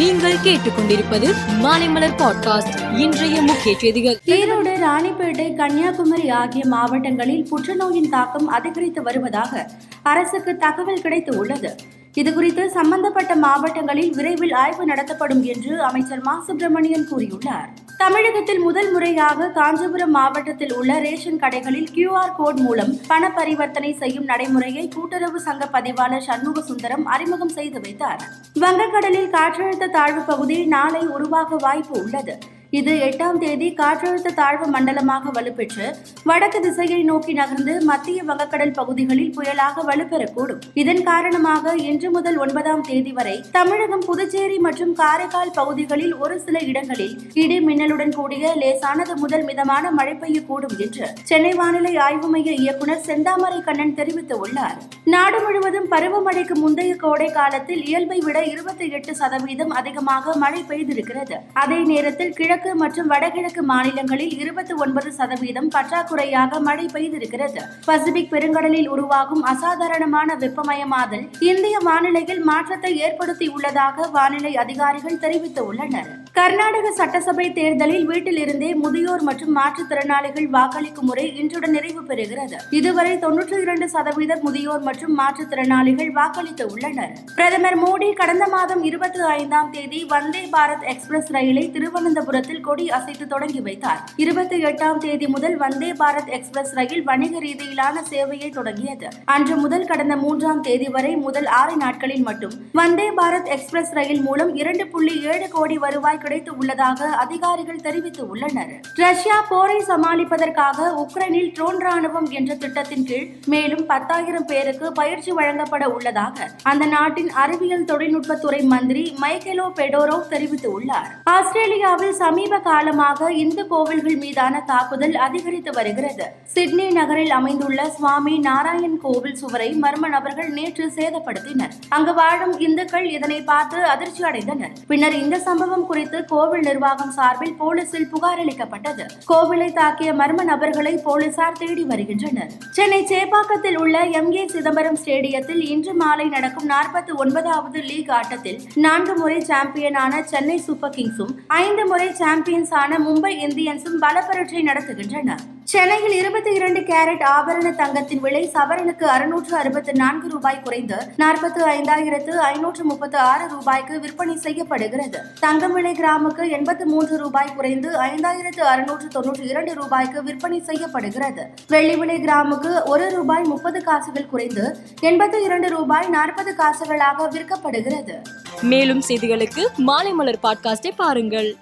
நீங்கள் கேட்டுக்கொண்டிருப்பது மாலைமலர் பாட்காஸ்ட் இன்றைய முக்கிய செய்திகள். ஈரோடு ராணிப்பேட்டை கன்னியாகுமரி ஆகிய மாவட்டங்களில் புற்றுநோயின் தாக்கம் அதிகரித்து வருவதாக அரசுக்கு தகவல் கிடைத்து உள்ளது. இதுகுறித்து சம்பந்தப்பட்ட மாவட்டங்களில் விரைவில் ஆய்வு நடத்தப்படும் என்று அமைச்சர் மா. சுப்பிரமணியன் கூறியுள்ளார். தமிழகத்தில் முதல் முறையாக காஞ்சிபுரம் மாவட்டத்தில் உள்ள ரேஷன் கடைகளில் கியூஆர் கோட் மூலம் பண பரிவர்த்தனை செய்யும் நடைமுறையை கூட்டுறவு சங்க பதிவாளர் சண்முக சுந்தரம் அறிமுகம் செய்து வைத்தார். வங்கக்கடலில் காற்றழுத்த தாழ்வு பகுதி நாளை உருவாக வாய்ப்பு உள்ளது. இது எட்டாம் தேதி காற்றழுத்த தாழ்வு மண்டலமாக வலுப்பெற்று வடக்கு திசையை நோக்கி நகர்ந்து மத்திய வங்கக்கடல் பகுதிகளில் புயலாக வலுப்பெறக்கூடும். இதன் காரணமாக இன்று முதல் ஒன்பதாம் தேதி வரை தமிழகம் புதுச்சேரி மற்றும் காரைக்கால் பகுதிகளில் ஒரு சில இடங்களில் இடி மின்னலுடன் கூடிய லேசானது முதல் மிதமான மழை பெய்யக்கூடும் என்று சென்னை வானிலை ஆய்வு மைய இயக்குநர் செந்தாமரை கண்ணன் தெரிவித்துள்ளார். நாடு முழுவதும் பருவமழைக்கு முந்தைய கோடை காலத்தில் இயல்பை விட இருபத்தி எட்டு சதவீதம் அதிகமாக மழை பெய்திருக்கிறது. அதே நேரத்தில் கிழக்கு மற்றும் வடகிழக்கு மாநிலங்களில் இருபத்தி ஒன்பது சதவீதம் பற்றாக்குறையாக மழை பெய்திருக்கிறது. பசிபிக் பெருங்கடலில் உருவாகும் அசாதாரணமான வெப்பமயமாதல் இந்திய வானிலையில் மாற்றத்தை ஏற்படுத்தியுள்ளதாக வானிலை அதிகாரிகள் தெரிவித்துள்ளனர். கர்நாடக சட்டசபை தேர்தலில் வீட்டில் இருந்தே முதியோர் மற்றும் மாற்றுத்திறனாளிகள் வாக்களிக்கும் முறை இன்றுடன் நிறைவு பெறுகிறது. இதுவரை தொன்னூற்றி இரண்டு சதவீத முதியோர் மற்றும் மாற்றுத்திறனாளிகள் வாக்களித்து உள்ளனர். பிரதமர் மோடி கடந்த மாதம் இருபத்தி ஐந்தாம் தேதி வந்தே பாரத் எக்ஸ்பிரஸ் ரயிலை திருவனந்தபுரத்தில் கொடி அசைத்து தொடங்கி வைத்தார். இருபத்தி எட்டாம் தேதி முதல் வந்தே பாரத் எக்ஸ்பிரஸ் ரயில் வணிக ரீதியிலான சேவையை தொடங்கியது. அன்று முதல் கடந்த மூன்றாம் தேதி வரை முதல் ஆறு நாட்களில் மட்டும் வந்தே பாரத் எக்ஸ்பிரஸ் ரயில் மூலம் இரண்டு புள்ளி ஏழு கோடி வருவாய் கிடைத்து உள்ளதாக அதிகாரிகள் தெரிவித்து உள்ளனர். ரஷ்யா போரை சமாளிப்பதற்காக உக்ரைனில் ட்ரோன் ராணுவம் என்ற திட்டத்தின் கீழ் மேலும் பத்தாயிரம் பேருக்கு பயிற்சி வழங்கப்பட உள்ளதாக அந்த நாட்டின் அறிவியல் தொழில்நுட்பத்துறை மந்திரி மைக்கேலோ பெடோரோவ் தெரிவித்துள்ளார் ஆஸ்திரேலியாவில் சமீப காலமாக இந்து கோவில்கள் மீதான தாக்குதல் அதிகரித்து வருகிறது. சிட்னி நகரில் அமைந்துள்ள சுவாமி நாராயண் கோவில் சுவரை மர்ம நபர்கள் நேற்று சேதப்படுத்தினர். அங்கு வாழும் இந்துக்கள் இதனை பார்த்து அதிர்ச்சி அடைந்தனர் பின்னர் இந்த சம்பவம் குறித்து குறித்து கோவில் நிர்வாகம் சார்பில் போலீசில் புகார் அளிக்கப்பட்டது. கோவிலை தாக்கிய மர்ம நபர்களை போலீசார் தேடி வருகின்றனர். சென்னை சேப்பாக்கத்தில் உள்ள எம். ஏ. சிதம்பரம் ஸ்டேடியத்தில் இன்று மாலை நடக்கும் நாற்பத்தி ஒன்பதாவது லீக் ஆட்டத்தில் நான்கு முறை சாம்பியனான சென்னை சூப்பர் கிங்ஸும் ஐந்து முறை சாம்பியன்ஸான மும்பை இந்தியன்ஸும் பலப்பரட்சை நடத்துகின்றனர். சென்னையில் இருபத்தி இரண்டு கேரட் ஆபரண தங்கத்தின் விலை சவரனுக்கு அறுநூற்று அறுபத்தி நான்கு ரூபாய் குறைந்து நாற்பத்தி ஐந்தாயிரத்து ஐநூற்று முப்பத்தி ஆறு ரூபாய்க்கு விற்பனை செய்யப்படுகிறது. தங்கம் விலை கிராமுக்கு எண்பத்தி மூன்று ரூபாய் குறைந்து ஐந்தாயிரத்து அறுநூற்று தொன்னூற்றி இரண்டு ரூபாய்க்கு விற்பனை செய்யப்படுகிறது. வெள்ளி விலை கிராமுக்கு ஒரு ரூபாய் முப்பது காசுகள் குறைந்து எண்பத்தி இரண்டு ரூபாய் நாற்பது காசுகளாக விற்கப்படுகிறது. மேலும் செய்திகளுக்கு மாலை மலர் பாட்காஸ்டை பாருங்கள்.